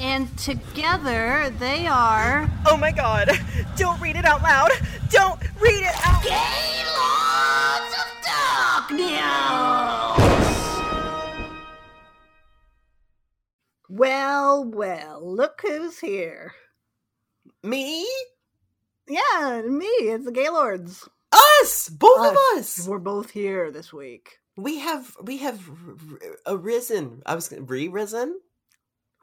And together they are. Oh my god! Don't read it out loud! Don't read it out Gaylords of Darkness! Well, well, look who's here. Me? Yeah, me. It's the Gaylords. Us! Both of us! We're both here this week. We have we have r- r- arisen. I was re-risen?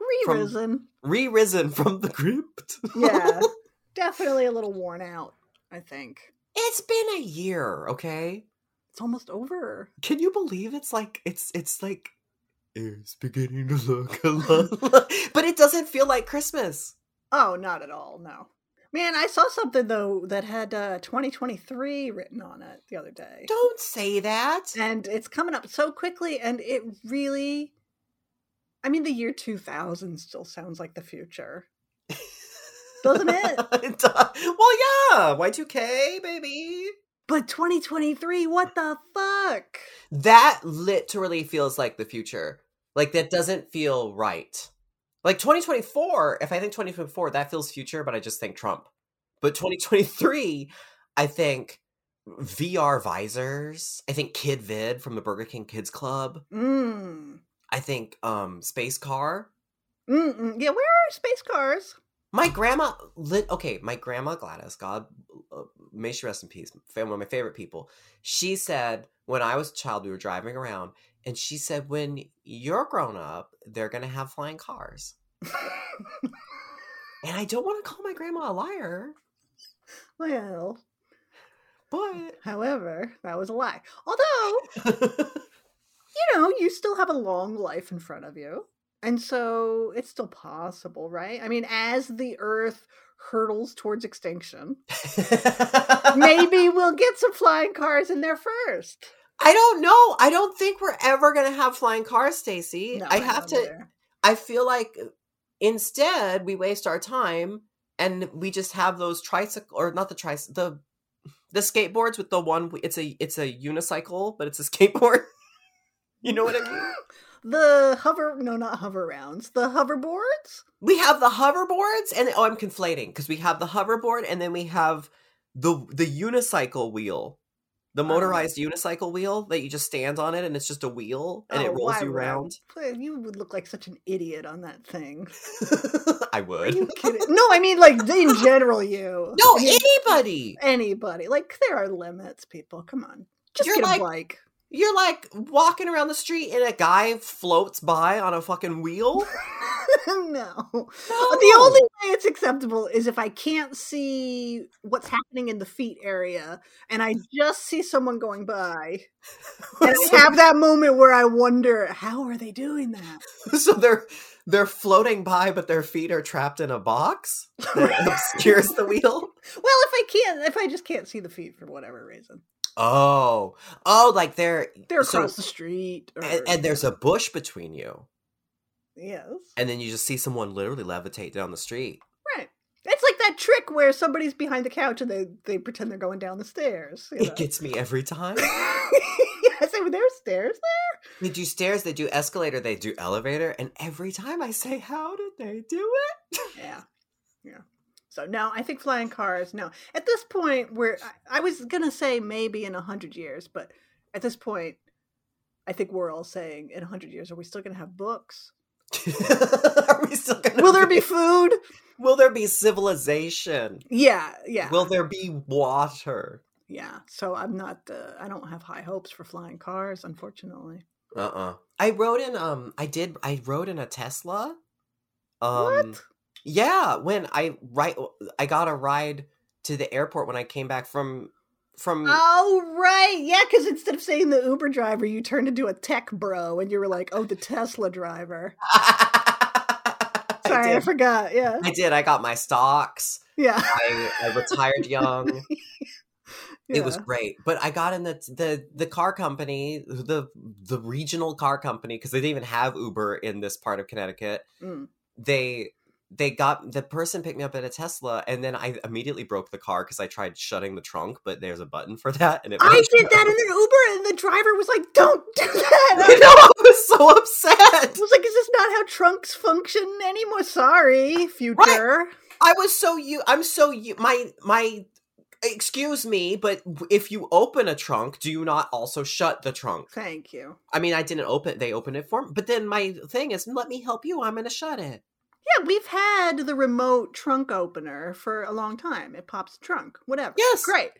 Re-risen. Re-risen from the crypt. Yeah. Definitely a little worn out, I think. it's been a year, okay? It's almost over. Can you believe it's like it's it's like it's beginning to look a lot but it doesn't feel like Christmas. Oh, not at all. No. Man, I saw something though that had uh, 2023 written on it the other day. Don't say that. And it's coming up so quickly and it really I mean the year 2000 still sounds like the future. Doesn't it? It does. well, yeah, Y2K, baby. But 2023, what the fuck? That literally feels like the future. Like that doesn't feel right. Like 2024, if I think 2024, that feels future, but I just think Trump. But 2023, I think VR visors. I think Kid Vid from the Burger King Kids Club. Mm. I think um Space Car. Mm-mm. Yeah, where are space cars? My grandma lit. Okay, my grandma Gladys, God uh, may she rest in peace, one of my favorite people. She said when I was a child, we were driving around, and she said, "When you're grown up, they're gonna have flying cars." And I don't want to call my grandma a liar, well, but however, that was a lie. Although, you know, you still have a long life in front of you. And so it's still possible, right? I mean, as the earth hurtles towards extinction, maybe we'll get some flying cars in there first. I don't know. I don't think we're ever gonna have flying cars, Stacie. No, I have to. either. I feel like uh, instead we waste our time and we just have those tricycle or not the tricycle the the skateboards with the one it's a it's a unicycle but it's a skateboard. You know what I mean? The hover, no, not hover rounds, the hoverboards. We have the hoverboards and oh I'm conflating because we have the hoverboard and then we have the the unicycle wheel. The Oh. motorized unicycle wheel that you just stand on it and it's just a wheel and it Oh, rolls why you around. You would look like such an idiot on that thing. I Are would. you kidding? No, I mean like in general, you. No, anybody. anybody. Like there are limits, people. Come on, just You're get like- a bike. You're like walking around the street and a guy floats by on a fucking wheel. no. No. The only way it's acceptable is if I can't see what's happening in the feet area and I just see someone going by and I have that moment where I wonder, how are they doing that? so they're they're floating by, but their feet are trapped in a box that obscures the wheel. Well, if I can't, if I just can't see the feet for whatever reason, Oh, oh, like they're they're so- across the street. Or, and, and there's a bush between you, yes, and then you just see someone literally levitate down the street. right. It's like that trick where somebody's behind the couch and they they pretend they're going down the stairs. you know? It gets me every time. I say, well, there's stairs there. They do stairs, they do escalator, they do elevator, and every time I say, "How did they do it?" Yeah, yeah. So no, I think flying cars. No, at this point, where I, I was gonna say maybe in a hundred years, but at this point, I think we're all saying in a hundred years, are we still gonna have books? Are we still gonna? Will there be food? Will there be civilization? Yeah, yeah, Will there be water? yeah. So I'm not. Uh, I don't have high hopes for flying cars, unfortunately. Uh uh I rode in um I did I rode in a Tesla. Um what? Yeah, when I right I got a ride to the airport when I came back from from Oh right, yeah. Because instead of saying the Uber driver, you turned into a tech bro, and you were like, "Oh, the Tesla driver." Sorry, I, did. forgot. Yeah, I did. I got my stocks. yeah. I, I retired young. It was great. But I got in the the the car company, the the regional car company because they didn't even have Uber in this part of Connecticut. Mm. They they got the person picked me up at a Tesla and then I immediately broke the car because I tried shutting the trunk, but there's a button for that and it I did go. that in an Uber, and the driver was like, "Don't do that." I know, I was so upset. I was like, "Is this not how trunks function anymore?" Sorry, future. I was so you. I'm so you. My my. Excuse me, but if you open a trunk, do you not also shut the trunk? Thank you. I mean, I didn't open. They opened it for me, but then my thing is, let me help you. I'm going to shut it. Yeah, we've had the remote trunk opener for a long time. It pops the trunk, whatever. Yes. great.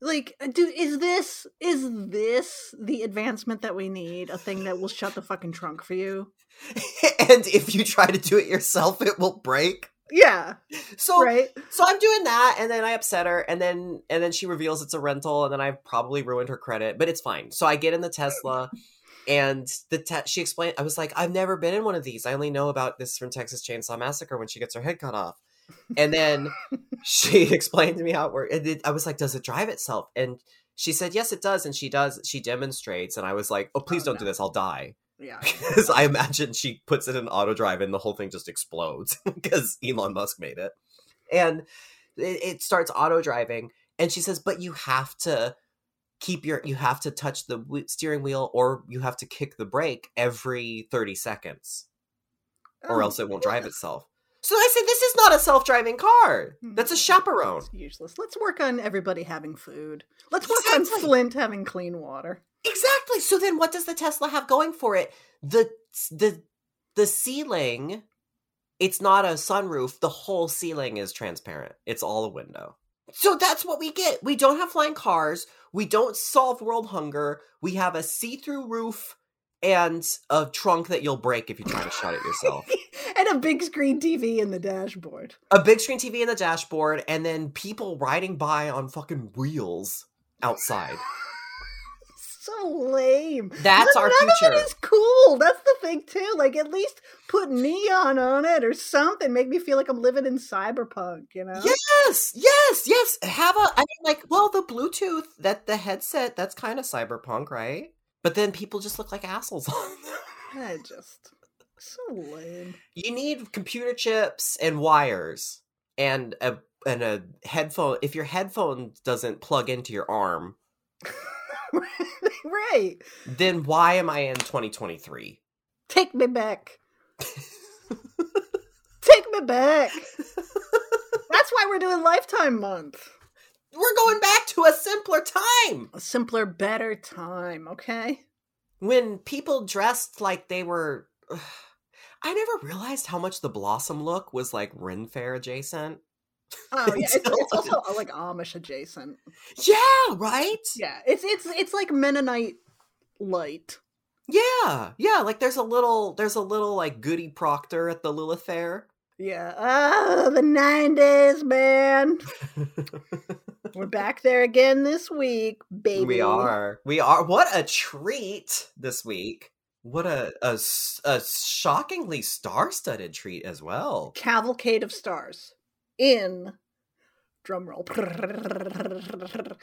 Like, uh, do is this is this the advancement that we need? A thing that will shut the fucking trunk for you? and if you try to do it yourself, it will break. Yeah, So right. so I'm doing that, and then I upset her, and then and then she reveals it's a rental, and then I've probably ruined her credit, but it's fine. So I get in the Tesla, and the te- she explained. I was like, I've never been in one of these. I only know about this from Texas Chainsaw Massacre when she gets her head cut off, and then she explained to me how it works. And it, I was like, Does it drive itself? And she said, Yes, it does, and she does. She demonstrates, and I was like, Oh, please Oh, don't do this. I'll die Yeah, because I imagine she puts it in auto drive and the whole thing just explodes because Elon Musk made it. And it, it starts auto driving, and she says, "But you have to keep your you have to touch the w- steering wheel or you have to kick the brake every 30 seconds or Oh, else it won't drive itself." So I said, "This is not a self-driving car. Hmm, that's a chaperone." It's useless. Let's work on everybody having food. Let's work on Flint having clean water. Exactly. So then what does the Tesla have going for it? The the the ceiling it's not a sunroof. The whole ceiling is transparent. It's all a window. So that's what we get. We don't have flying cars. We don't solve world hunger. We have a see-through roof and a trunk that you'll break if you try to shut it yourself. and a big screen TV in the dashboard. a big screen TV in the dashboard and then people riding by on fucking wheels outside. So lame. That's None- our none future. of it is cool. That's the thing too. Like at least put neon on it or something. Make me feel like I'm living in cyberpunk. You know? Yes, yes, yes. Have a I mean like, well, the Bluetooth, that the headset, that's kind of cyberpunk, right? But then people just look like assholes on them. I just so lame. You need computer chips and wires and a and a headphone. If your headphone doesn't plug into your arm, right. then why am I in 2023? Take me back. Take me back. That's why we're doing Lifetime Month. We're going back to a simpler time A simpler, better time, okay? when people dressed like they were. I never realized how much the Blossom look was like Ren Fair adjacent. Oh yeah, it's, it's also uh, like Amish adjacent. Yeah, right? Yeah, it's it's it's like Mennonite light. Yeah, yeah. Like there's a little, there's a little like Goody Proctor at the Lilith Fair. Yeah. Oh, the nineties, man. We're back there again this week, baby. we are, we are. What a treat this week! What a, a, a shockingly star-studded treat as well. Cavalcade of Stars in drumroll.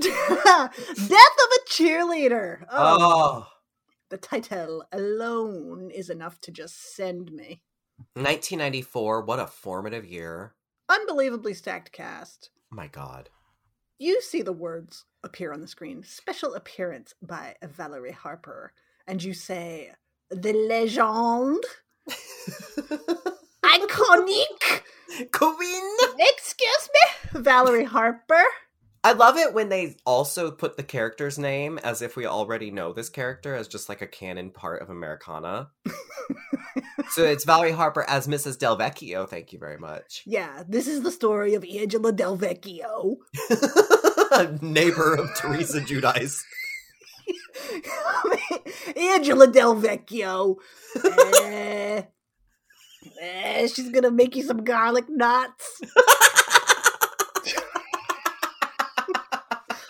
Death of a cheerleader. Oh, Oh, the title alone is enough to just send me. 1994. What a formative year. Unbelievably stacked cast. Oh my god. You see the words appear on the screen. Special appearance by Valerie Harper. And you say, The legend. Iconic. Queen. Excuse me, Valerie Harper. I love it when they also put the character's name as if we already know this character as just like a canon part of Americana. so it's Valerie Harper as Mrs. Del Vecchio. Thank you very much. Yeah, this is the story of Angela Del Vecchio. Neighbor of Teresa Giudice. Angela Del Vecchio. Eh. Eh, she's gonna make you some garlic knots.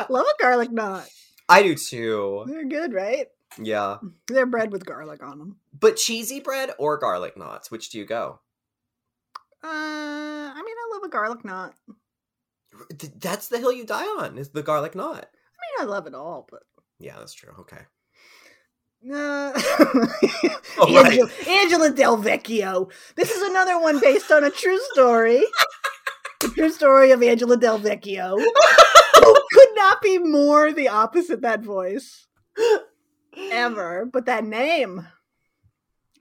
Love a garlic knot. I do too. They're good, right? Yeah. They're bread with garlic on them. But cheesy bread or garlic knots? Which do you go? Uh, I mean, I love a garlic knot. That's the hill you die on. Is the garlic knot? I mean, I love it all, but Yeah, that's true. Okay. Uh, Oh, right. Angela, Angela Del Vecchio. This is another one based on a true story. the true story of Angela Del Vecchio. Who could not be more the opposite that voice ever, but that name.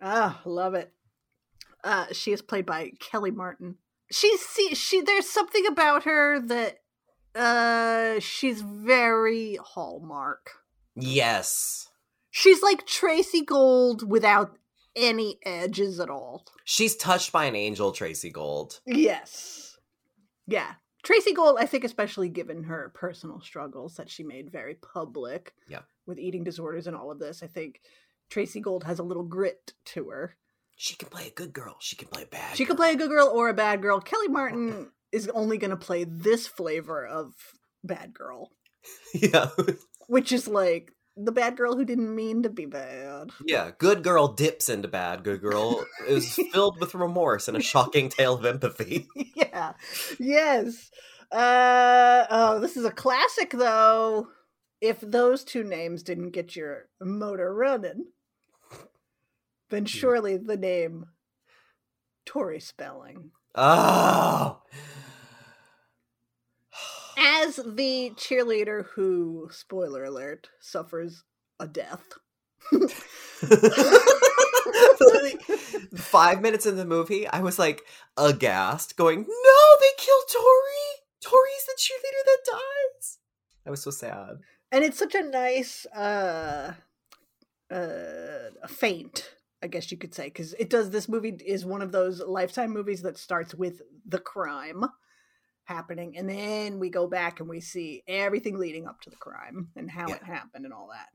Ah, love it. Uh, she is played by Kellie Martin. She's see she there's something about her that uh she's very hallmark. Yes. She's like Tracey Gold without any edges at all. She's touched by an angel, Tracey Gold. Yes. Yeah. Tracey Gold, I think, especially given her personal struggles that she made very public Yeah. with eating disorders and all of this, I think Tracey Gold has a little grit to her. She can play a good girl. She can play a bad. She girl. play a good girl or a bad girl. Kellie Martin is only going to play this flavor of bad girl, Yeah. which is like the bad girl who didn't mean to be bad. yeah. Good girl dips into bad. Good girl is filled with remorse and a shocking tale of empathy. yeah. Yes. Uh oh, this is a classic though. If those two names didn't get your motor running, then surely the name Tori Spelling. Oh. As the cheerleader who, spoiler alert, suffers a death. Five minutes in the movie, I was like aghast, going, "No, they killed Tori! Tori's the cheerleader that dies." I was so sad. And it's such a nice uh uh feint, I guess you could say, because it does this movie is one of those lifetime movies that starts with the crime happening, and then we go back and we see everything leading up to the crime and how Yeah. it happened and all that.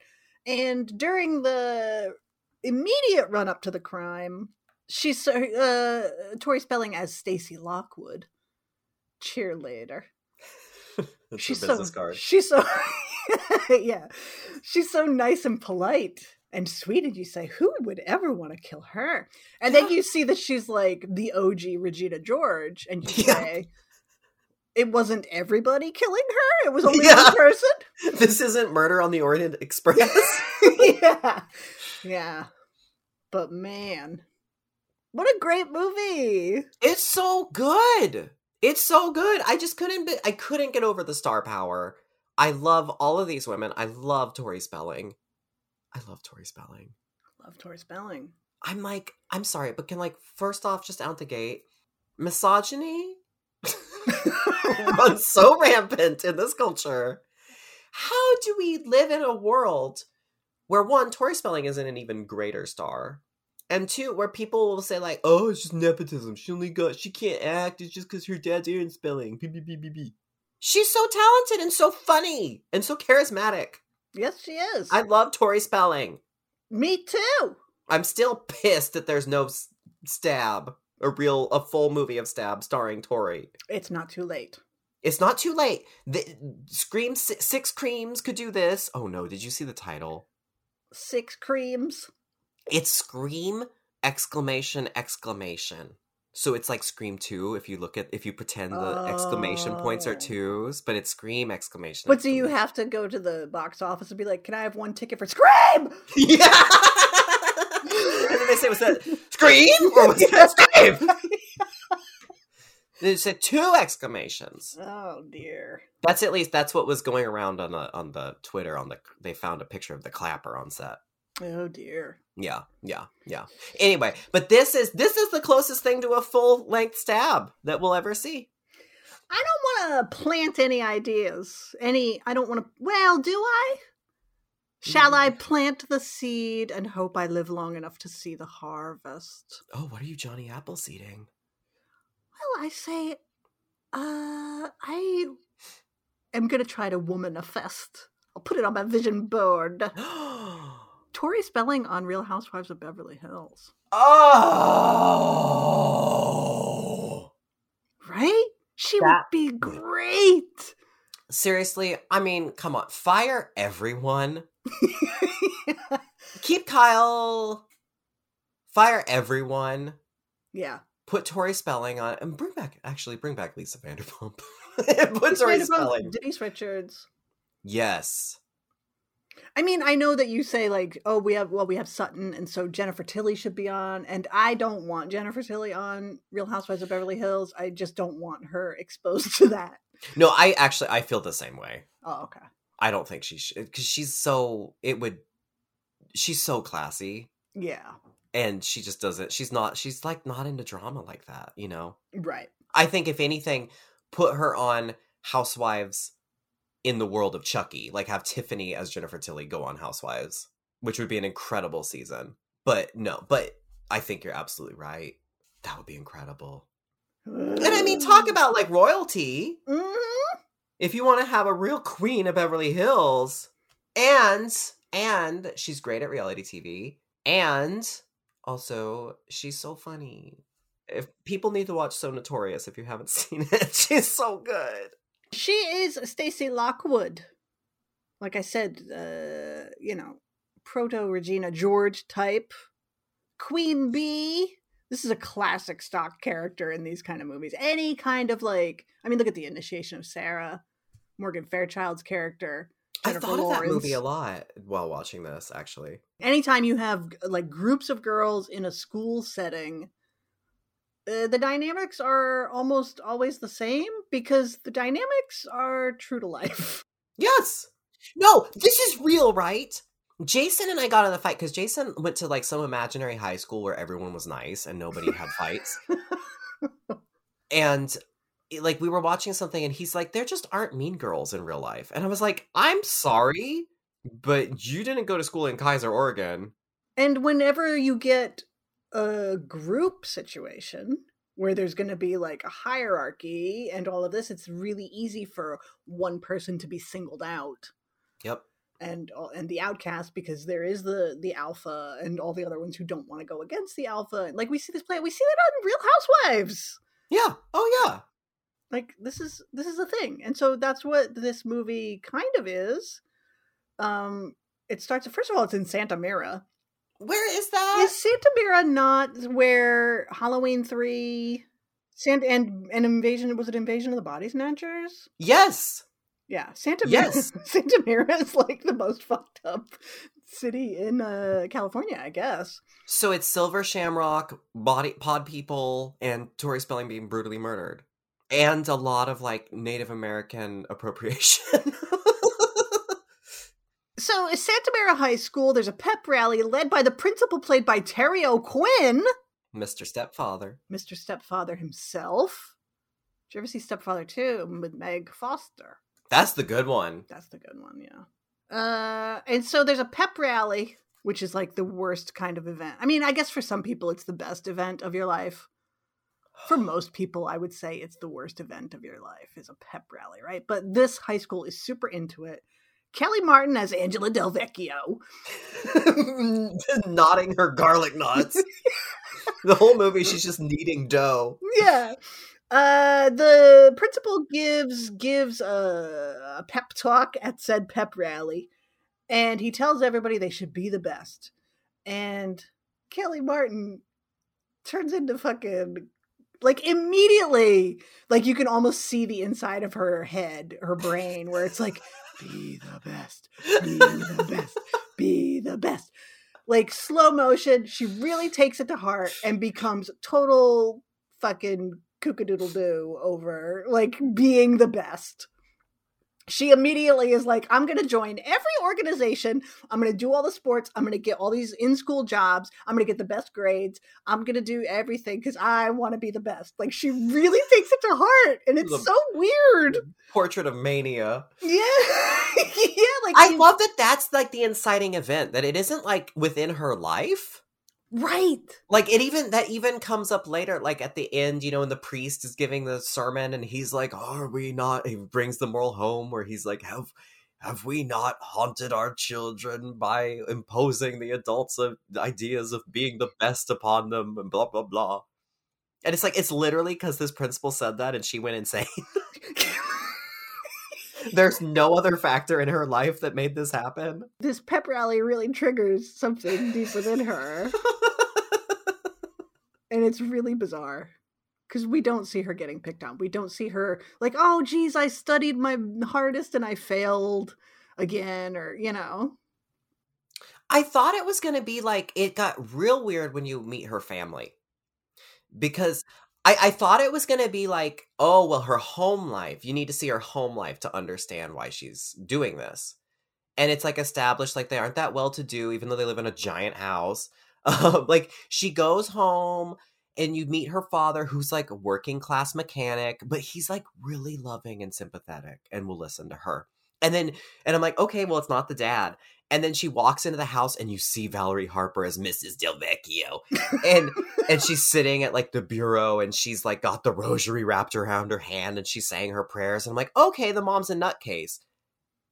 And during the immediate run up to the crime, she's uh Tori Spelling as Stacy Lockwood, cheerleader. She's so card. she's so yeah she's so nice and polite and sweet and you say who would ever want to kill her and then you see that she's like the og regina george and you Yeah. say it wasn't everybody killing her it was only Yeah. one person This isn't Murder on the Orient Express. yeah yeah but man what a great movie it's so good. It's so good. I just couldn't. Be, I couldn't get over the star power. I love all of these women. I love Tori Spelling. I love Tori Spelling. I love tori spelling I'm like, I'm sorry, but can like first off, just out the gate, misogyny runs so rampant in this culture. How do we live in a world where one, Tori Spelling isn't an even greater star, and two, where people will say like, "Oh, it's just nepotism. She only got, she can't act. It's just because her dad's Aaron Spelling." Beep, beep, beep, beep, beep. She's so talented and so funny and so charismatic. yes she is I love Tori Spelling. me too I'm still pissed that there's no s- stab, a real, a full movie of stab starring Tori. it's not too late It's not too late. The, Scream Six Creams could do this. Oh no, did you see the title? six creams It's Scream exclamation exclamation. So it's like Scream 2 if you look at if you pretend the exclamation points are Oh. twos, but it's Scream exclamation. But do you have to go to the box office and be like, "Can I have one ticket for Scream?" Yeah. And then they say, "Was that Scream or was that Scream?" They said two exclamations. oh dear. That's at least that's what was going around on the on the Twitter. On the they found a picture of the clapper on set. Oh dear. Yeah, yeah, yeah. Anyway, but this is this is the closest thing to a full length stab that we'll ever see. I don't want to plant any ideas. Any. I don't want to. Well, do I? Shall I plant the seed and hope I live long enough to see the harvest? Oh, what are you, Johnny Appleseeding? Well, I say, uh, I am gonna try to womanifest. I'll put it on my vision board. Tori Spelling on Real Housewives of Beverly Hills. oh. Right? She That- would be great. Seriously, I mean, come on, fire everyone. Keep Kyle. Fire everyone. yeah. Put Tori Spelling on and bring back actually bring back Lisa Vanderpump. it puts He's her right in above spelling. Denise Richards. Yes. I mean, I know that you say like, oh, we have well, we have Sutton, and so Jennifer Tilly should be on, and I don't want Jennifer Tilly on Real Housewives of Beverly Hills. I just don't want her exposed to that. No, I actually I feel the same way. Oh, okay. I don't think she should because she's so it would. She's so classy, Yeah. and she just doesn't. She's not. She's like not into drama like that. You know. Right. I think if anything, put her on Housewives in the world of Chucky. Like have Tiffany as Jennifer Tilly go on Housewives, which would be an incredible season. But no, but I think you're absolutely right. That would be incredible. And I mean, talk about like royalty. Mhm. If you want to have a real queen of Beverly Hills, and and she's great at reality TV, and also she's so funny. If people need to watch So Notorious, if you haven't seen it, she's so good. She is Stacey Lockwood. Like I said, uh, you know, proto Regina George type. Queen Bee. This is a classic stock character in these kind of movies. Any kind of like, I mean, look at the initiation of Sarah, Morgan Fairchild's character. I Jennifer thought of that movie a lot while watching this, actually. Anytime you have like groups of girls in a school setting, uh, the dynamics are almost always the same because the dynamics are true to life. Yes. No, this is real, right? Jason and I got in a fight because Jason went to like some imaginary high school where everyone was nice and nobody had fights. and like we were watching something and he's like, there just aren't mean girls in real life. And I was like, I'm sorry, but you didn't go to school in Keizer, Oregon. And whenever you get a group situation where there's going to be like a hierarchy and all of this, it's really easy for one person to be singled out Yep. and and the outcast because there is the the alpha and all the other ones who don't want to go against the alpha. Like we see this play, we see that on Real Housewives. Yeah. Oh yeah. Like this is this is a thing, and so that's what this movie kind of is. Um, it starts. First of all, it's in Santa Mira, Where is that? Is Santa Mira not where Halloween three, Santa and an invasion was it Invasion of the Body Snatchers? yes. Yeah, Santa Mira. Yes. Santa Mira is like the most fucked up city in uh, California, I guess. So it's Silver Shamrock, body pod people, and Tori Spelling being brutally murdered. And a lot of like Native American appropriation. So, at Santa Mira High School, there's a pep rally led by the principal, played by Terry O'Quinn, Mr. Stepfather. Mr. Stepfather himself. Did you ever see Stepfather 2 with Meg Foster? That's the good one. That's the good one, yeah. Uh, and so there's a pep rally, which is like the worst kind of event. I mean, I guess for some people it's the best event of your life. For most people, I would say it's the worst event of your life is a pep rally, right? But this high school is super into it. Kellie Martin as Angela Del Vecchio. Knotting her garlic knots. the whole movie, she's just kneading dough. Yeah. Uh, the principal gives gives a, a pep talk at said pep rally, and he tells everybody they should be the best. And Kellie Martin turns into fucking like immediately, like you can almost see the inside of her head, her brain, where it's like, be the best, be the best, be the best. Like slow motion, she really takes it to heart and becomes total fucking kookadoodle doo over like being the best. She immediately is like, I'm going to join every organization. I'm going to do all the sports. I'm going to get all these in school jobs. I'm going to get the best grades. I'm going to do everything because I want to be the best. Like, she really takes it to heart. And it's The- so weird. Portrait of Mania. Yeah. yeah. Like, I you- love that that's like the inciting event, that it isn't like within her life. Right. Like it even that even comes up later, like at the end, you know, when the priest is giving the sermon and he's like, Are we not he brings the moral home where he's like, Have have we not haunted our children by imposing the adults of ideas of being the best upon them and blah blah blah. And it's like it's literally because this principal said that and she went insane. There's no other factor in her life that made this happen. this pep rally really triggers something deep within her. and it's really bizarre. because we don't see her getting picked on. We don't see her like, oh, geez, I studied my hardest and I failed again, or you know. I thought it was going to be like it got real weird when you meet her family because I, I thought it was going to be like, oh, well, her home life. You need to see her home life to understand why she's doing this. And it's like established like they aren't that well to do, even though they live in a giant house. Um, like she goes home and you meet her father, who's like a working class mechanic, but he's like really loving and sympathetic and will listen to her. And then, and I'm like, okay, well, it's not the dad. And then she walks into the house and you see Valerie Harper as Mrs. Delvecchio. And and she's sitting at like the bureau and she's like got the rosary wrapped around her hand and she's saying her prayers. And I'm like, okay, the mom's a nutcase.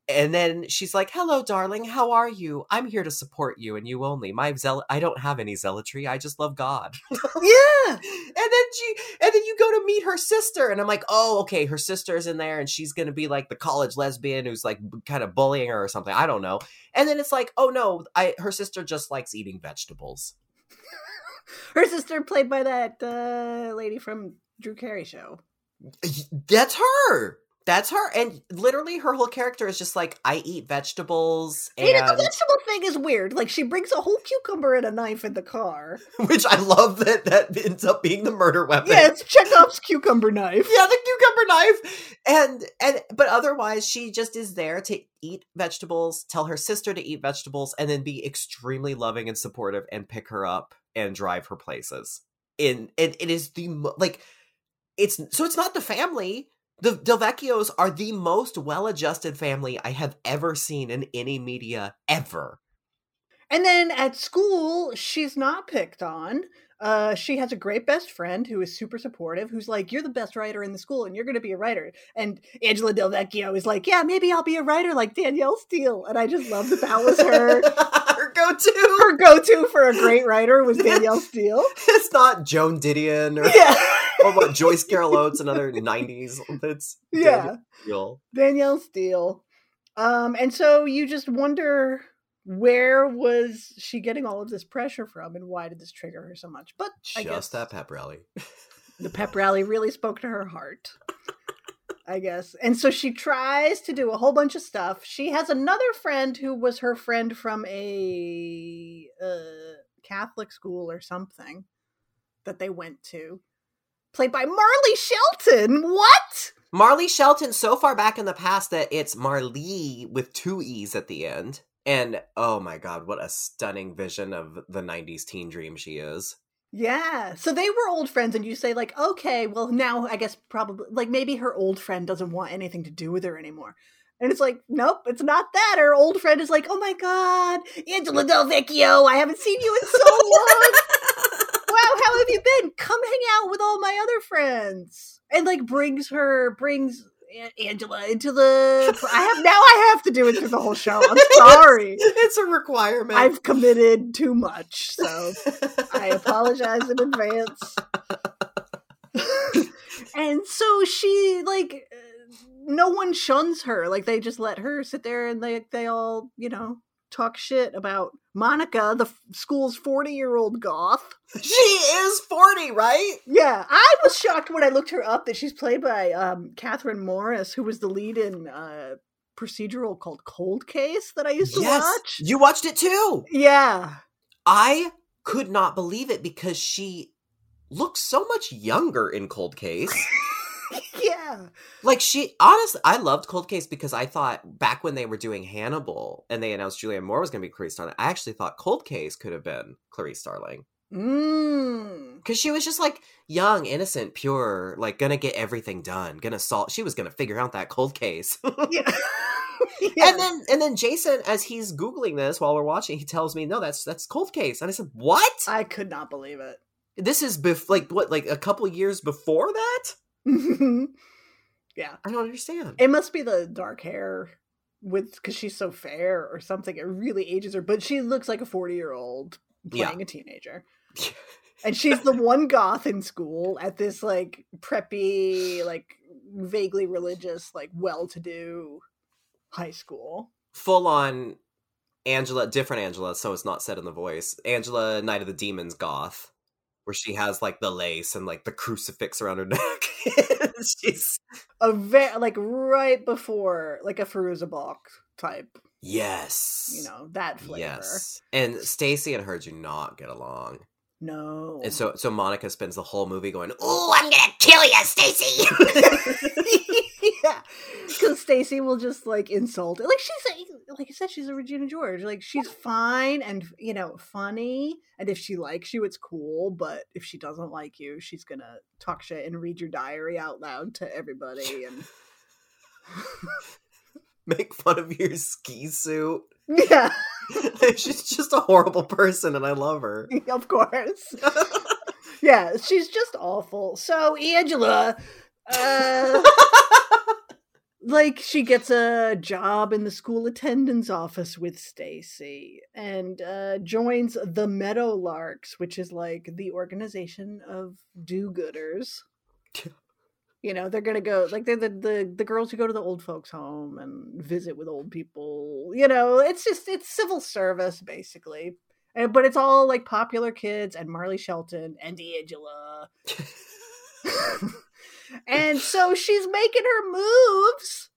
And then she's like, "Hello, darling. How are you? I'm here to support you and you only. My zeal I don't have any zealotry. I just love God." yeah. And then she and then you go to meet her sister and I'm like, "Oh, okay, her sister's in there and she's going to be like the college lesbian who's like kind of bullying her or something. I don't know." And then it's like, "Oh no, I her sister just likes eating vegetables." her sister played by that uh, lady from Drew Carey show. That's her. That's her, and literally her whole character is just like I eat vegetables, and the vegetable thing is weird. Like she brings a whole cucumber and a knife in the car, which I love that that ends up being the murder weapon. Yeah, it's Chekhov's cucumber knife. Yeah, the cucumber knife, and and but otherwise she just is there to eat vegetables, tell her sister to eat vegetables, and then be extremely loving and supportive, and pick her up and drive her places. In and it is the like it's so it's not the family the Delvecchios are the most well adjusted family I have ever seen in any media ever. And then at school, she's not picked on. Uh, she has a great best friend who is super supportive, who's like, You're the best writer in the school and you're going to be a writer. And Angela Delvecchio is like, Yeah, maybe I'll be a writer like Danielle Steel. And I just love that that was her. her go to. Her go to for a great writer was Danielle Steel. it's not Joan Didion or. Yeah or what Joyce Carol Oates, another '90s. That's yeah, Danielle. Danielle Steel. Um, and so you just wonder where was she getting all of this pressure from, and why did this trigger her so much? But just I guess that pep rally. the pep rally really spoke to her heart. I guess. And so she tries to do a whole bunch of stuff. She has another friend who was her friend from a uh, Catholic school or something that they went to played by Marley Shelton. What? Marley Shelton, so far back in the past that it's Marley with two E's at the end. And oh my god, what a stunning vision of the 90s teen dream she is. Yeah. So they were old friends, and you say, like, okay, well, now I guess probably, like, maybe her old friend doesn't want anything to do with her anymore. And it's like, nope, it's not that. Her old friend is like, oh my god, Angela Delvecchio, I haven't seen you in so long. wow, how have you been? Come hang out with all my other friends. And like brings her, brings Angela into the. I have now. I have to do it through the whole show. I'm sorry. it's a requirement. I've committed too much, so I apologize in advance. and so she like no one shuns her. Like they just let her sit there and they they all you know talk shit about Monica, the f- school's 40 year old goth. She is 40, right? Yeah. I was shocked when I looked her up that she's played by um, Kathryn Morris, who was the lead in uh, procedural called Cold Case that I used to yes, watch. You watched it too. Yeah. I could not believe it because she looks so much younger in Cold Case. yeah. Like she honestly I loved Cold Case because I thought back when they were doing Hannibal and they announced Julianne Moore was gonna be Clarice Starling, I actually thought Cold Case could have been Clarice Starling. Mm. Cause she was just like young, innocent, pure, like gonna get everything done, gonna solve she was gonna figure out that cold case. yeah. Yeah. And then and then Jason, as he's googling this while we're watching, he tells me, "No, that's that's cold case." And I said, "What?" I could not believe it. This is bef- like what, like a couple years before that? Mm-hmm. yeah, I don't understand. It must be the dark hair with because she's so fair or something. It really ages her, but she looks like a forty-year-old playing Yeah. a teenager. and she's the one goth in school at this like preppy, like vaguely religious, like well-to-do high school. Full on Angela, different Angela, so it's not said in the voice. Angela, Night of the Demons, goth. Where she has like the lace and like the crucifix around her neck. She's A very like right before like a Fairuza Balk type, yes, you know, that flavor. yes. And Stacy and her do not get along, No. and so so Monica spends the whole movie going, "Oh, I'm gonna kill you, Stacy." yeah, because Stacy will just like insult. Like she's a, like I said, she's a Regina George. Like she's fine and you know funny, and if she likes you, it's cool. But if she doesn't like you, she's gonna talk shit and read your diary out loud to everybody. And Make fun of your ski suit. Yeah, She's just a horrible person, and I love her. of course. Yeah, she's just awful. So Angela, uh, like she gets a job in the school attendance office with Stacy and uh, joins the Meadowlarks, which is like the organization of do-gooders. You know, they're gonna go like they're the, the the girls who go to the old folks' home and visit with old people. You know, it's just it's civil service basically. And, but it's all like popular kids and Marley Shelton and D'Angela. and so she's making her moves,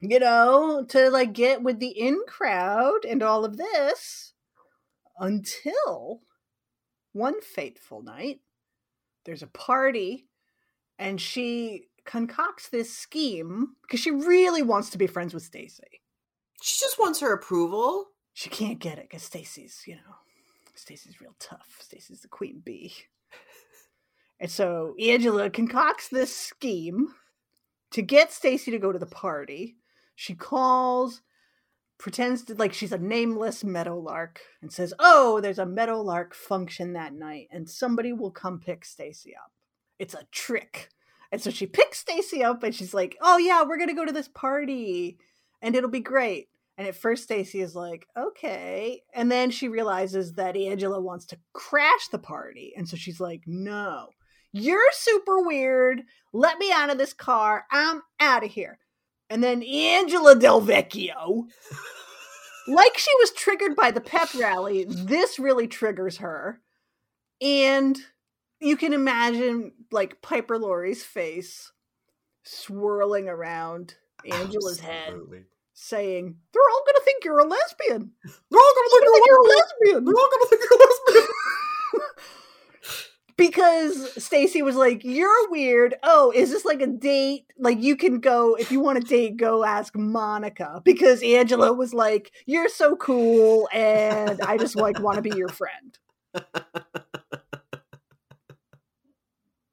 you know, to like get with the in crowd and all of this until one fateful night there's a party and she concocts this scheme because she really wants to be friends with Stacy. She just wants her approval. She can't get it because Stacy's, you know, Stacy's real tough. Stacy's the queen bee. And so Angela concocts this scheme to get Stacy to go to the party. She calls, pretends to like she's a nameless meadowlark, and says, "Oh, there's a meadowlark function that night, and somebody will come pick Stacy up." It's a trick. And so she picks Stacy up, and she's like, "Oh yeah, we're gonna go to this party, and it'll be great." And at first, Stacy is like, "Okay," and then she realizes that Angela wants to crash the party, and so she's like, "No." You're super weird. Let me out of this car. I'm out of here. And then Angela Del Vecchio, like she was triggered by the pep rally, this really triggers her. And you can imagine like Piper Laurie's face swirling around Angela's head, saying, They're all gonna think you're a lesbian. They're all gonna They're gonna think you're a lesbian. They're all gonna think you're a lesbian. because Stacy was like, "You're weird. Oh, is this like a date? Like you can go if you want a date, go ask Monica." Because Angela was like, "You're so cool, and I just like want to be your friend."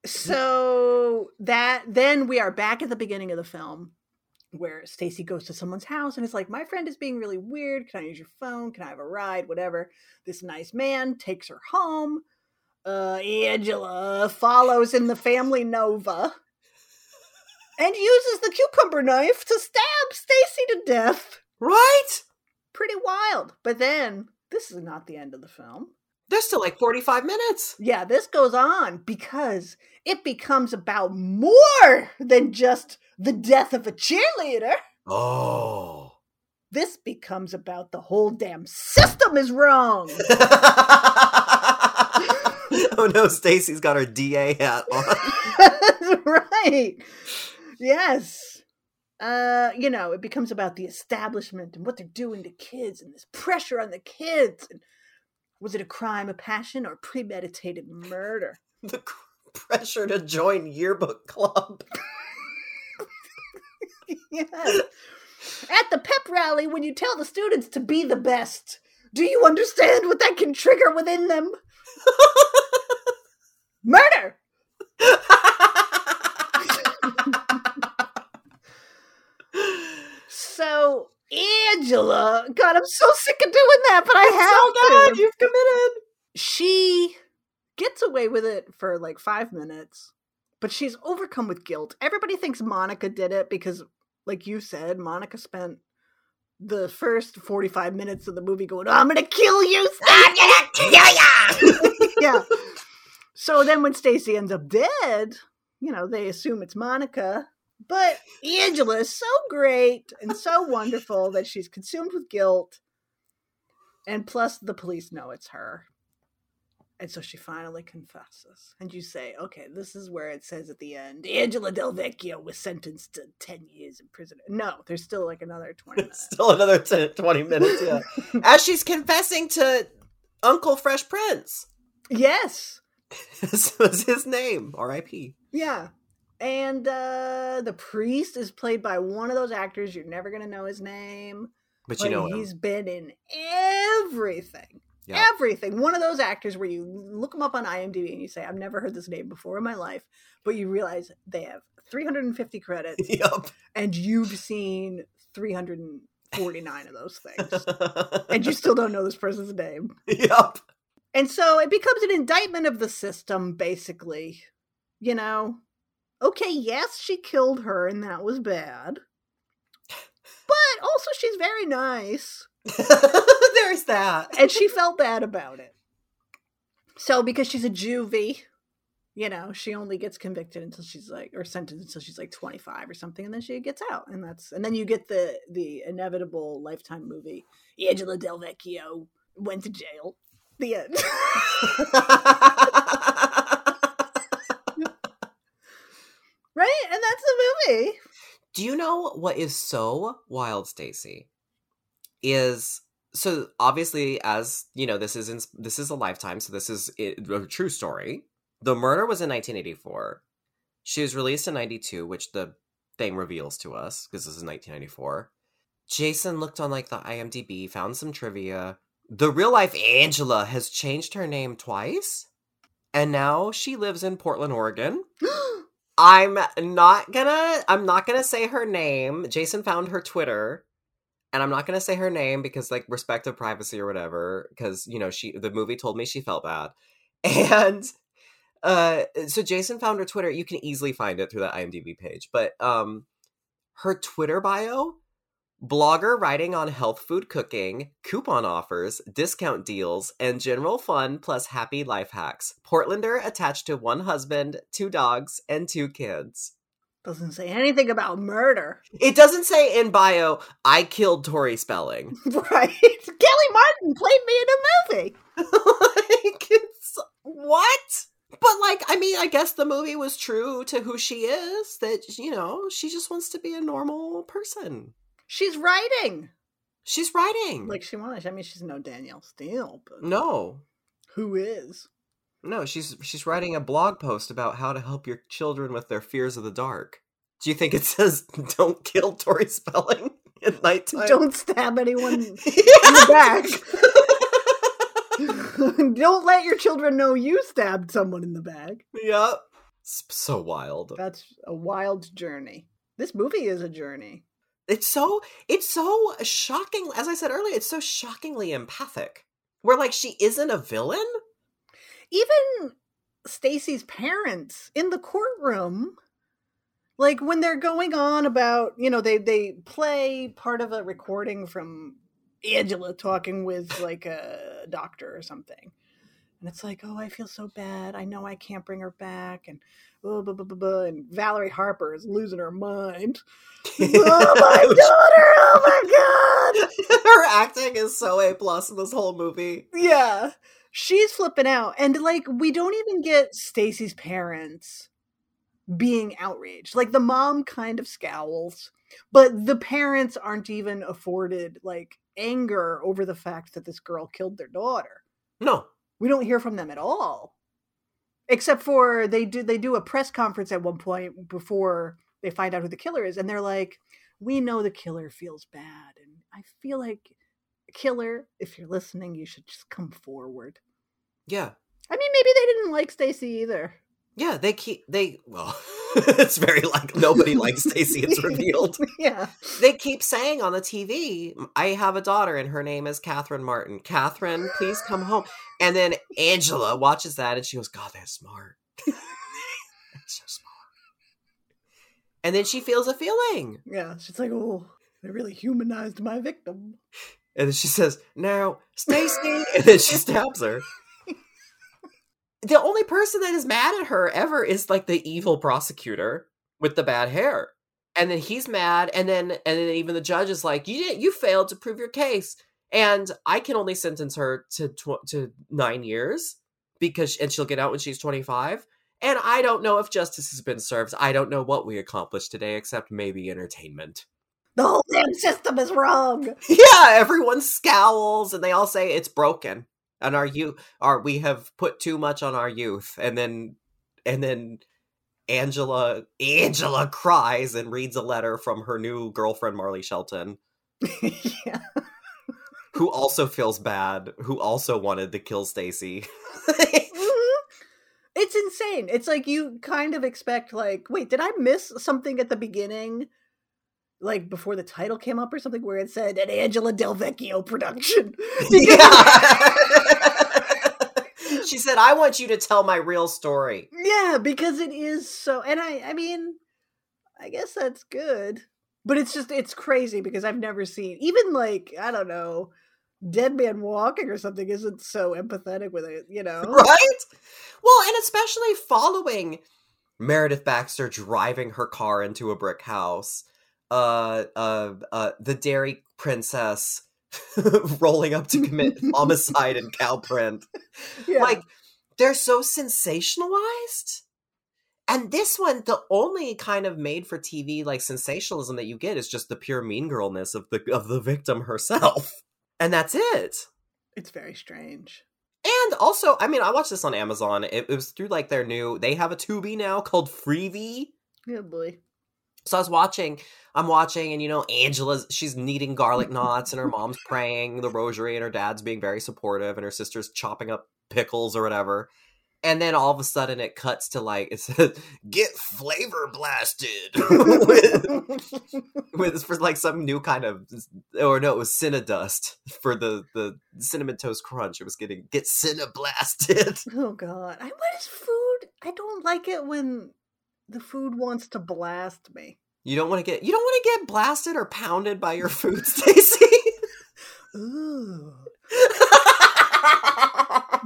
so that then we are back at the beginning of the film where Stacy goes to someone's house and it's like, "My friend is being really weird. Can I use your phone? Can I have a ride? Whatever." This nice man takes her home uh, Angela follows in the family Nova and uses the cucumber knife to stab Stacy to death. Right? Pretty wild. But then, this is not the end of the film. There's still like 45 minutes. Yeah, this goes on because it becomes about more than just the death of a cheerleader. Oh. This becomes about the whole damn system is wrong. oh no, Stacy's got her DA hat on. That's right. Yes. Uh, you know, it becomes about the establishment and what they're doing to kids and this pressure on the kids. And was it a crime of passion or premeditated murder? the pressure to join yearbook club. yes. At the pep rally, when you tell the students to be the best, do you understand what that can trigger within them? Murder! So Angela, God, I'm so sick of doing that, but I have to. You've committed. She gets away with it for like five minutes, but she's overcome with guilt. Everybody thinks Monica did it because, like you said, Monica spent the first 45 minutes of the movie going, I'm gonna kill you, I'm gonna kill you. yeah. So then when Stacy ends up dead, you know, they assume it's Monica. But Angela is so great and so wonderful that she's consumed with guilt. And plus the police know it's her. And so she finally confesses. And you say, okay, this is where it says at the end Angela Del Vecchio was sentenced to 10 years in prison. No, there's still like another 20 minutes. Still another 10, 20 minutes, yeah. As she's confessing to Uncle Fresh Prince. yes. this was his name, R.I.P. Yeah. And uh the priest is played by one of those actors. You're never going to know his name. But you know him. he's been in everything. Yeah. Everything. One of those actors where you look him up on IMDb and you say, I've never heard this name before in my life, but you realize they have 350 credits Yup. and you've seen 349 of those things. and you still don't know this person's name. yup. And so it becomes an indictment of the system, basically. You know, okay, yes, she killed her and that was bad. But also, she's very nice. There's that. and she felt bad about it. So because she's a juvie, you know, she only gets convicted until she's like or sentenced until she's like 25 or something and then she gets out. And that's and then you get the the inevitable lifetime movie Angela Del Vecchio went to jail. The end. right? And that's the movie. Do you know what is so wild, Stacie? Is so obviously as you know this is in, this is a lifetime, so this is a true story. The murder was in 1984. She was released in 92, which the thing reveals to us because this is 1994. Jason looked on like the IMDb, found some trivia. The real life Angela has changed her name twice, and now she lives in Portland, Oregon. I'm not gonna I'm not gonna say her name. Jason found her Twitter. And I'm not gonna say her name because like respect of privacy or whatever, because you know, she the movie told me she felt bad. And uh so Jason found her Twitter. You can easily find it through that IMDb page. But um her Twitter bio, blogger writing on health food cooking, coupon offers, discount deals, and general fun plus happy life hacks. Portlander attached to one husband, two dogs, and two kids. Doesn't say anything about murder. It doesn't say in bio, I killed Tori Spelling. Right. Kellie Martin played me in a movie. like, it's, what? But, like, I mean, I guess the movie was true to who she is, that, you know, she just wants to be a normal person. She's writing. She's writing. Like she wants. I mean, she's no Danielle Steel, but no, who is? no, she's she's writing a blog post about how to help your children with their fears of the dark. Do you think it says "Don't kill Tori Spelling" at nighttime? Don't stab anyone in the back. Don't let your children know you stabbed someone in the back. Yep. So wild. That's a wild journey. This movie is a journey. It's so it's so shocking. As I said earlier, it's so shockingly empathic. Where like she isn't a villain. Even Stacy's parents in the courtroom, like when they're going on about, you know, they they play part of a recording from Angela talking with like a doctor or something. And it's like, oh, I feel so bad. I know I can't bring her back. And blah, blah, blah, blah, blah. And Valerie Harper is losing her mind. oh, my daughter! Oh, my God! Her acting is so a plus in this whole movie. Yeah. She's flipping out. And like we don't even get Stacy's parents being outraged. Like the mom kind of scowls, but the parents aren't even afforded like anger over the fact that this girl killed their daughter. No. We don't hear from them at all. Except for they do they do a press conference at one point before they find out who the killer is and they're like, "We know the killer feels bad and I feel like killer, if you're listening, you should just come forward." Yeah. I mean, maybe they didn't like Stacy either. Yeah, they keep they well it's very like nobody likes Stacy, it's revealed. yeah. They keep saying on the TV, I have a daughter and her name is Catherine Martin. Catherine, please come home. And then Angela watches that and she goes, God, that's smart. that's so smart. And then she feels a feeling. Yeah. She's like, oh, they really humanized my victim. And then she says, Now, Stacy. and then she stabs her. The only person that is mad at her ever is like the evil prosecutor with the bad hair. And then he's mad, and then and then even the judge is like, "You didn't, you failed to prove your case, and I can only sentence her to tw- to nine years because and she'll get out when she's 25. And I don't know if justice has been served. I don't know what we accomplished today except maybe entertainment. The whole damn system is wrong. Yeah, everyone scowls and they all say it's broken. And our youth are we have put too much on our youth. And then and then Angela Angela cries and reads a letter from her new girlfriend Marley Shelton, yeah. who also feels bad, who also wanted to kill Stacy. Mhm. It's insane. It's like you kind of expect like, wait, did I miss something at the beginning? Like before the title came up or something where it said an Angela Del Vecchio production. yeah. She said, "I want you to tell my real story." Yeah, because it is so and I I mean I guess that's good. But it's just it's crazy because I've never seen even like, I don't know, Dead Man Walking or something isn't so empathetic with it, you know? Right? Well, and especially following Meredith Baxter driving her car into a brick house, uh, uh, uh, the Dairy Princess rolling up to commit homicide in cow print. Yeah. Like, they're so sensationalized. And this one, the only kind of made for TV like sensationalism that you get is just the pure mean girlness of the of the victim herself. And that's it. it's very strange. And also, I mean, I watched this on Amazon. It, it was through like their new. They have a Tubi now called Freevee. Yeah, boy. So I was watching. I'm watching, and you know, Angela's she's kneading garlic knots, and her mom's praying the rosary, and her dad's being very supportive, and her sister's chopping up pickles or whatever. And then all of a sudden, it cuts to like it says, "Get flavor blasted." with, with for like some new kind of or no it was cinnadust for the the cinnamon toast crunch it was getting get cinnablasted Oh god. I what is food? I don't like it when the food wants to blast me. you don't want to get you don't want to get blasted or pounded by your food stacy Ooh.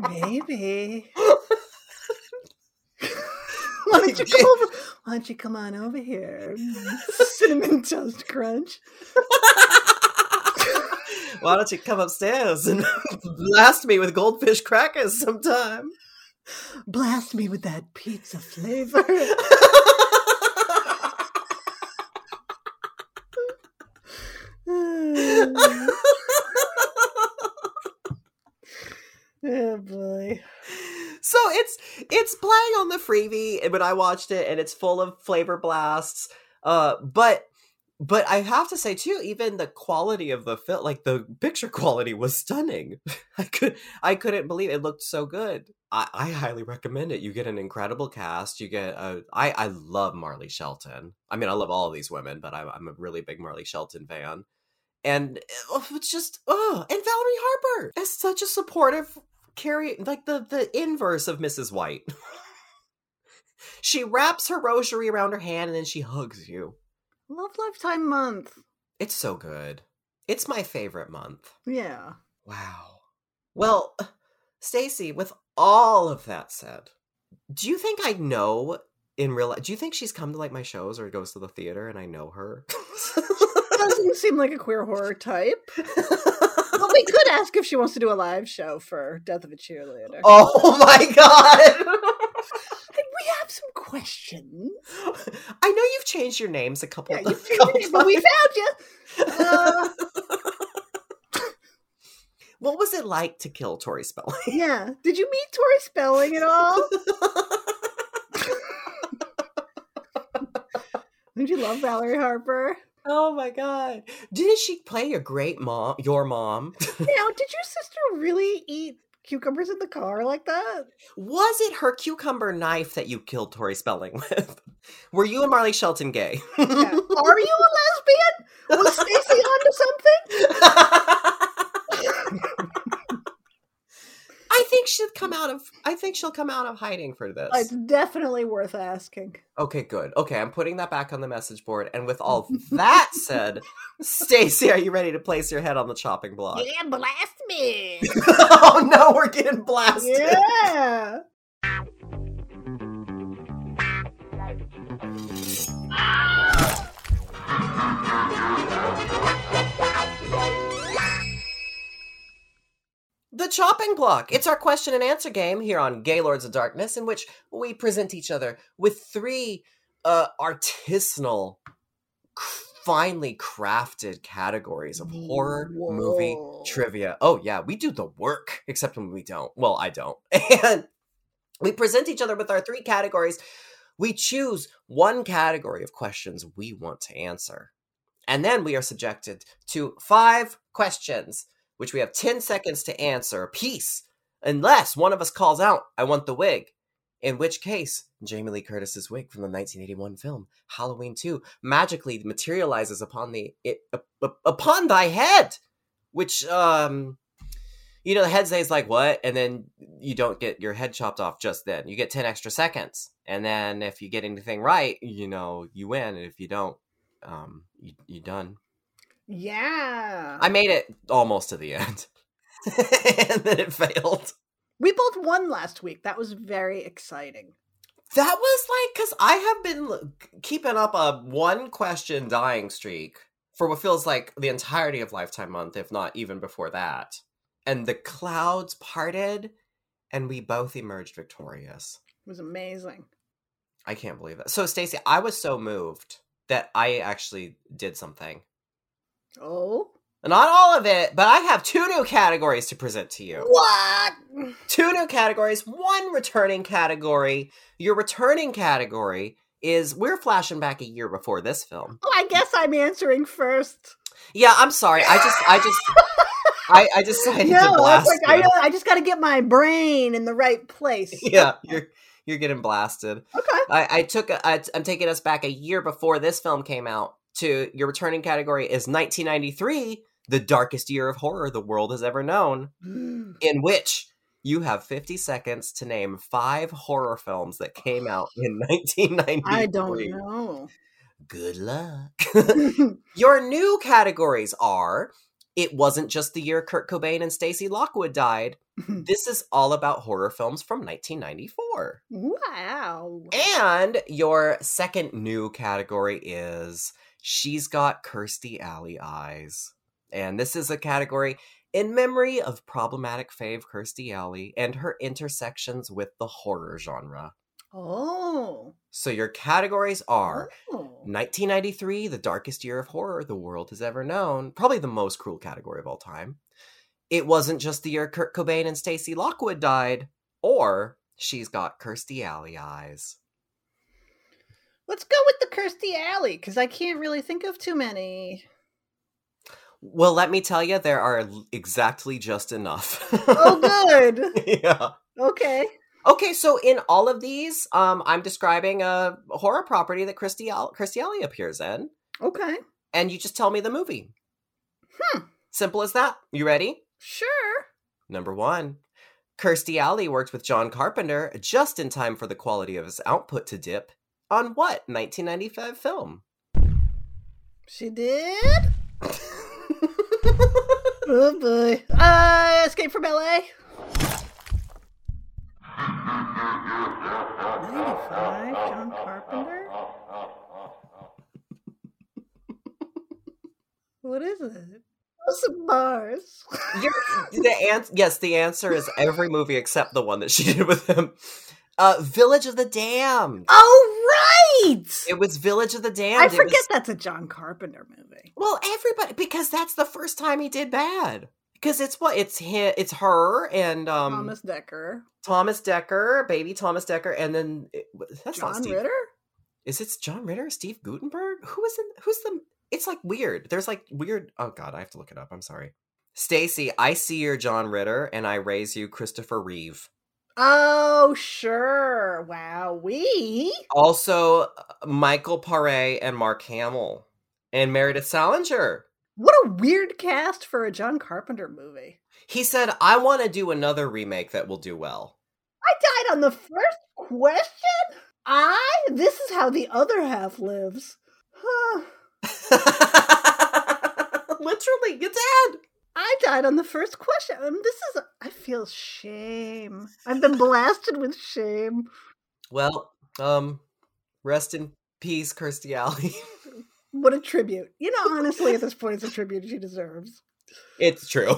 Maybe. Why don't you come over? Why don't you come on over here? Cinnamon toast crunch. why don't you come upstairs and blast me with goldfish crackers sometime Blast me with that pizza flavor. oh boy. so it's playing on the freevee but i watched it and it's full of flavor blasts uh but but i have to say too even the quality of the film like the picture quality was stunning. I could i couldn't believe it, it looked so good. I, I highly recommend it. You get an incredible cast. You get a i i love marley shelton. I mean i love all these women but i'm, I'm a really big marley shelton fan. And uh, it's just oh and valerie harper is such a supportive carry like the the inverse of Mrs. White. she wraps her rosary around her hand and then she hugs you. Love Lifetime Month. It's so good. It's my favorite month. Yeah. Wow. Well, Stacie, with all of that said, do you think I know in real life? Do you think she's come to like my shows or goes to the theater and I know her? Doesn't seem like a queer horror type. We could ask if she wants to do a live show for Death of a Cheerleader. oh my god. We have some questions. I know you've changed your names a couple Yeah, times. you, but we found you. Uh, what was it like to kill Tori Spelling? yeah. Did you meet Tori Spelling at all? Did you love Valerie Harper? Oh my god! Didn't she play a great mom? Your mom? Now, did your sister really eat cucumbers in the car like that? was it her cucumber knife that you killed Tori Spelling with? Were you and Marley Shelton gay? Yeah. Are you a lesbian? Was Stacy onto something? I think she'll come out of. I think she'll come out of hiding for this. It's definitely worth asking. Okay, good. Okay, I'm putting that back on the message board. And with all that said, Stacie, are you ready to place your head on the chopping block? Yeah, blast me. oh no, we're getting blasted. Yeah. chopping block. It's our question and answer game here on Gaylords of Darkness, in which we present each other with three uh, artisanal, finely crafted categories of horror movie trivia. Oh, yeah, we do the work, except when we don't. Well, I don't. And we present each other with our three categories. We choose one category of questions we want to answer. And then we are subjected to five questions, which we have 10 seconds to answer a piece, unless one of us calls out, I want the wig. In which case, Jamie Lee Curtis's wig from the 1981 film Halloween 2 magically materializes upon the it, up- up- upon thy head, which um you know the head says like what and then you don't get your head chopped off just then. You get 10 extra seconds. And then if you get anything right, you know, you win and if you don't um you you done. Yeah. I made it almost to the end. and then it failed. we both won last week. That was very exciting. That was like because I have been keeping up a one question dying streak for what feels like the entirety of Lifetime Month, if not even before that. And the clouds parted, and we both emerged victorious. It was amazing. I can't believe that. So, Stacie, I was so moved that I actually did something. Oh. Not all of it, but I have two new categories to present to you. What? two new categories, one returning category. Your returning category is we're flashing back a year before this film. Oh, I guess I'm answering first. Yeah, I'm sorry. I just I just I, I decided no, to I, blast like, I. I just got to get my brain in the right place. Yeah, you're you're getting blasted. Okay. I, I took a, I, I'm taking us back a year before this film came out. To your returning category is 1993, the darkest year of horror the world has ever known. in which you have 50 seconds to name five horror films that came out in 1993. I don't know. Good luck. Your new categories are It Wasn't Just the Year Kurt Cobain and Stacy Lockwood died. This is all about horror films from 1994. wow. And your second new category is She's Got Kirstie Alley Eyes. And this is a category in memory of problematic fave Kirstie Alley and her intersections with the horror genre. Oh. So your categories are Oh. 1993, the darkest year of horror the world has ever known, probably the most cruel category of all time. It wasn't just the year Kurt Cobain and Stacy Lockwood died, or She's Got Kirstie Alley Eyes. Let's go with the Kirstie Alley because I can't really think of too many. Well, let me tell you, there are exactly just enough. Oh, good. yeah. okay. Okay, so in all of these, um, I'm describing a horror property that Christy Al- Kirstie Alley appears in, Okay. and you just tell me the movie. Hmm. Simple as that. You ready? Sure. Number one. Kirstie Alley worked with John Carpenter just in time for the quality of his output to dip on what 1995 film? She did. oh boy. Uh, Escape from LA. 95, John Carpenter? What is it? Mars. You're- the answer, yes, the answer is every movie except the one that she did with him. Uh, Village of the Damned. Oh, right! It was Village of the Damned. I forget was- that's a John Carpenter movie. well, everybody because that's the first time he did bad. Because it's what it's hi it's her and um Thomas Dekker. Thomas Dekker, baby Thomas Dekker, and then it- that's not John Steve. Ritter? Is it John Ritter? Steve Guttenberg? Who is in? Who's the? It's like weird. There's like weird. Oh God, I have to look it up. I'm sorry. Stacie, I see your John Ritter, and I raise you Christopher Reeve. Oh, sure. Wow. We? Also, uh, Michael Paré and Mark Hamill, and Meredith Salenger. What a weird cast for a John Carpenter movie. He said, "I want to do another remake that will do well." I died on the first question? I? This is how the other half lives. Huh. Literally, you did. I died on the first question. Um, this is. I feel shame. I've been blasted with shame. Well, um, rest in peace, Kirstie Alley. What a tribute. You know, honestly, at this point, it's a tribute she deserves. it's true.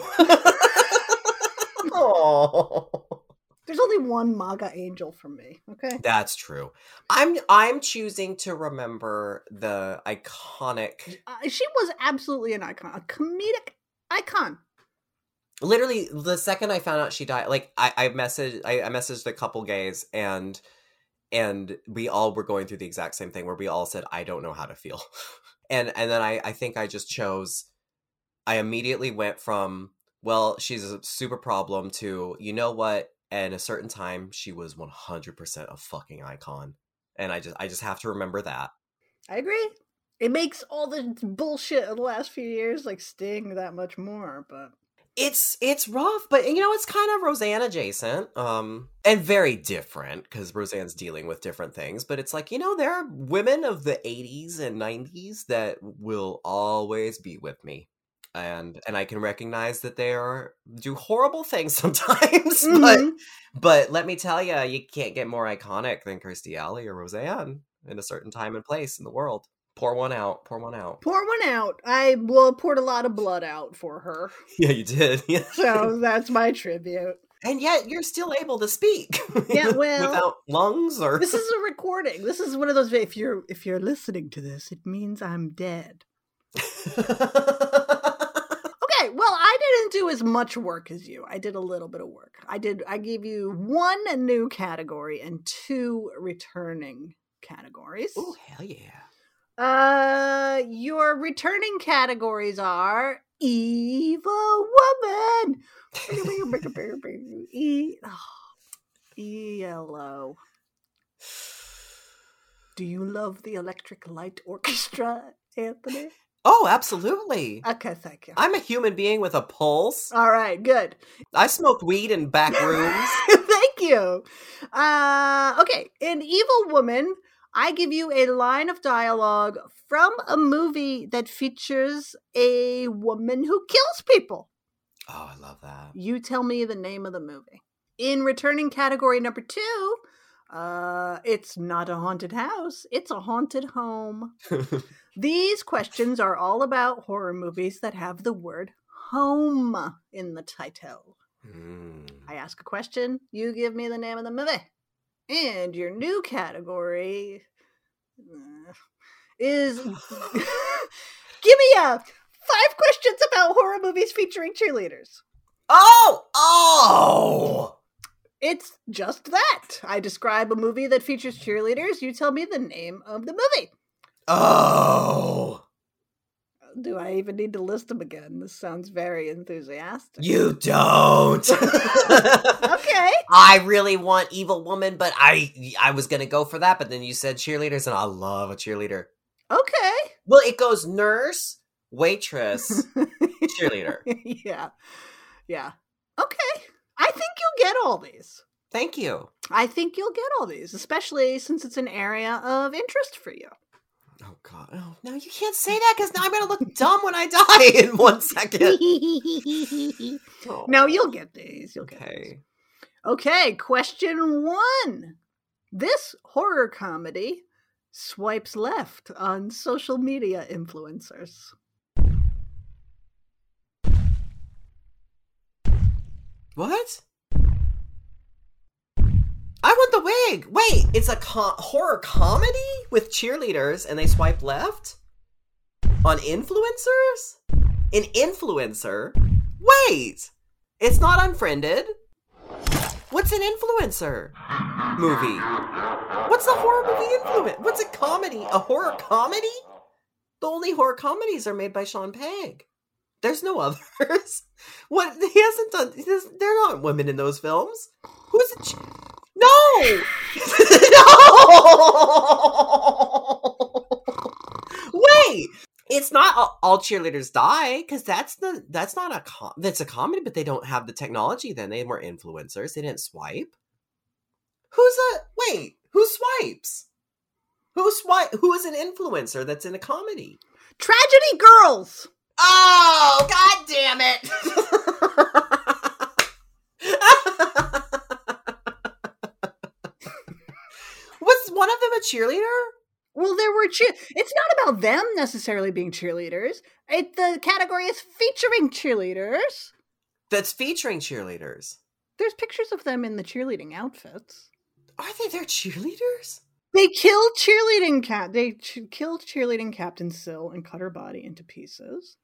Oh. There's only one MAGA angel from me. Okay. That's true. I'm I'm choosing to remember the iconic Uh, she was absolutely an icon, a comedic icon. literally the second I found out she died, like I, I messaged I, I messaged a couple gays and and we all were going through the exact same thing where we all said, I don't know how to feel. and and then I, I think I just chose I immediately went from, well, she's a super problem to, you know what, at a certain time she was one hundred percent a fucking icon. And I just I just have to remember that. I agree. It makes all the bullshit of the last few years like sting that much more, but it's it's rough but you know it's kind of roseanne adjacent um and very different because roseanne's dealing with different things but it's like you know there are women of the 80s and 90s that will always be with me and and i can recognize that they are do horrible things sometimes but Mhm. but let me tell you you can't get more iconic than kirstie alley or roseanne in a certain time and place in the world pour one out pour one out pour one out. I well poured a lot of blood out for her, yeah you did yeah so that's my tribute. and yet you're still able to speak Yeah, well- without lungs or This is a recording. This is one of those. If you're if you're listening to this, it means I'm dead. Okay, well, I didn't do as much work as you. I did a little bit of work. I did. I gave you one new category and two returning categories. oh hell yeah Uh, your returning categories are evil woman. e oh, ELO. Do you love the Electric Light Orchestra, Anthony? oh absolutely Okay, thank you. i'm a human being with a pulse All right, good. i smoked weed in back rooms Thank you. Uh, okay, in Evil Woman, I give you a line of dialogue from a movie that features a woman who kills people. oh i love that You tell me the name of the movie. In returning category number two, uh, it's not a haunted house, it's a haunted home. These questions are all about horror movies that have the word home in the title. Mm. I ask a question, you give me the name of the movie. And your new category uh, is give me a five questions about horror movies featuring cheerleaders. oh oh It's just that. I describe a movie that features cheerleaders, you tell me the name of the movie. oh Do I even need to list them again? This sounds very enthusiastic. you don't Okay. I really want Evil Woman, but I I was gonna go for that, but then you said cheerleaders, and I love a cheerleader. Okay. Well, it goes nurse, waitress, cheerleader. yeah. Yeah. Okay. I think you'll get all these. Thank you. I think you'll get all these, especially since it's an area of interest for you. Oh God! Oh no, you can't say that because now I'm gonna look dumb when I die in one second. Oh, no, you'll get these. You'll get these. okay. Okay, question one. This horror comedy swipes left on social media influencers. What? Wait, it's a co- horror comedy with cheerleaders, and they swipe left on influencers. An influencer. Wait, it's not unfriended. What's an influencer movie? What's a horror movie influence? What's a comedy? A horror comedy? The only horror comedies are made by Sean Pegg. There's no others. What he hasn't done? He there aren't women in those films. Who's a Ch- no, no. Wait, it's not all, all cheerleaders die because that's the that's not a com- that's a comedy, but they don't have the technology. Then they were influencers. They didn't swipe. Who's a wait? Who swipes? Who swipe? Who is an influencer that's in a comedy? Tragedy Girls! Oh, god damn it! Was one of them a cheerleader? Well, there were cheer. It's not about them necessarily being cheerleaders. It, the category is featuring cheerleaders. That's featuring cheerleaders. There's pictures of them in the cheerleading outfits. Are they their cheerleaders? They killed cheerleading cat. They ch- killed cheerleading Captain Sill and cut her body into pieces.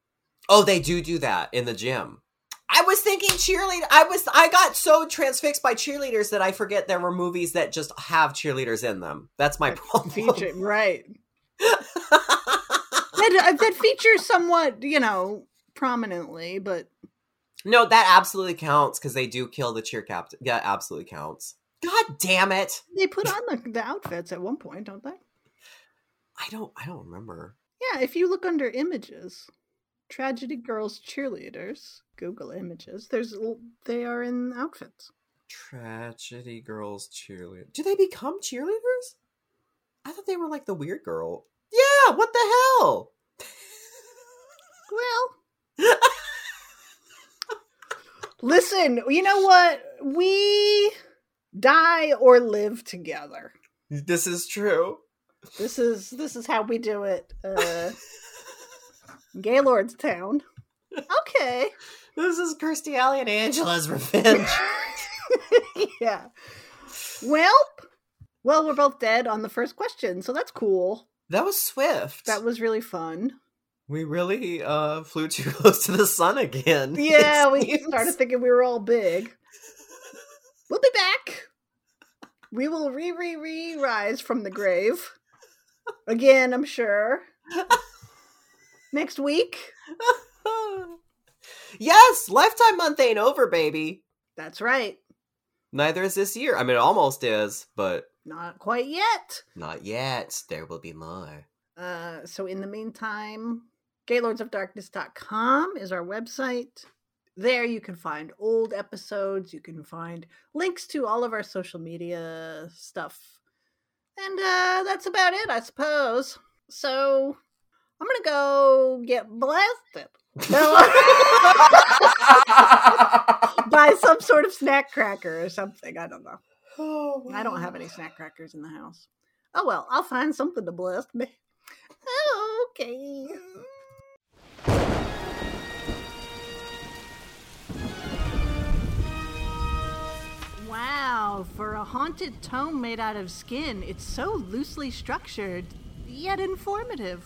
Oh, they do do that in the gym. I was thinking cheerleader. I was I got so transfixed by cheerleaders that I forget there were movies that just have cheerleaders in them. That's my problem. Feature, right. that, uh, that features somewhat, you know, prominently, but no, that absolutely counts because they do kill the cheer captain. Yeah, absolutely counts. God damn it! they put on the, the outfits at one point, don't they? I don't. I don't remember. Yeah, if you look under images, Tragedy Girls cheerleaders, Google images. There's they are in outfits. Tragedy girls cheerleader. Do they become cheerleaders? I thought they were like the weird girl. Yeah. What the hell? Well, listen, you know what? We die or live together. This is true. This is this is how we do it. Uh Gaylord's town. Okay. This is Kirstie Alley and Angela's revenge. yeah. Well, Well, we're both dead on the first question, so that's cool. that was swift. That was really fun. we really uh flew too close to the sun again. Yeah, we seems. started thinking we were all big. We'll be back. We will re re re rise from the grave. Again, I'm sure. Next week. yes, lifetime month ain't over, baby. That's right. Neither is this year. I mean, it almost is, but Not quite yet. not yet. There will be more. Uh, so in the meantime, gaylordsofdarkness.com is our website. There you can find old episodes, you can find links to all of our social media stuff. And uh, that's about it, I suppose. So I'm gonna go get blasted by some sort of snack cracker or something. I don't know. Oh, I don't have any snack crackers in the house. Oh well, I'll find something to blast me. Okay. Wow, for a haunted tome made out of skin, it's so loosely structured, yet informative.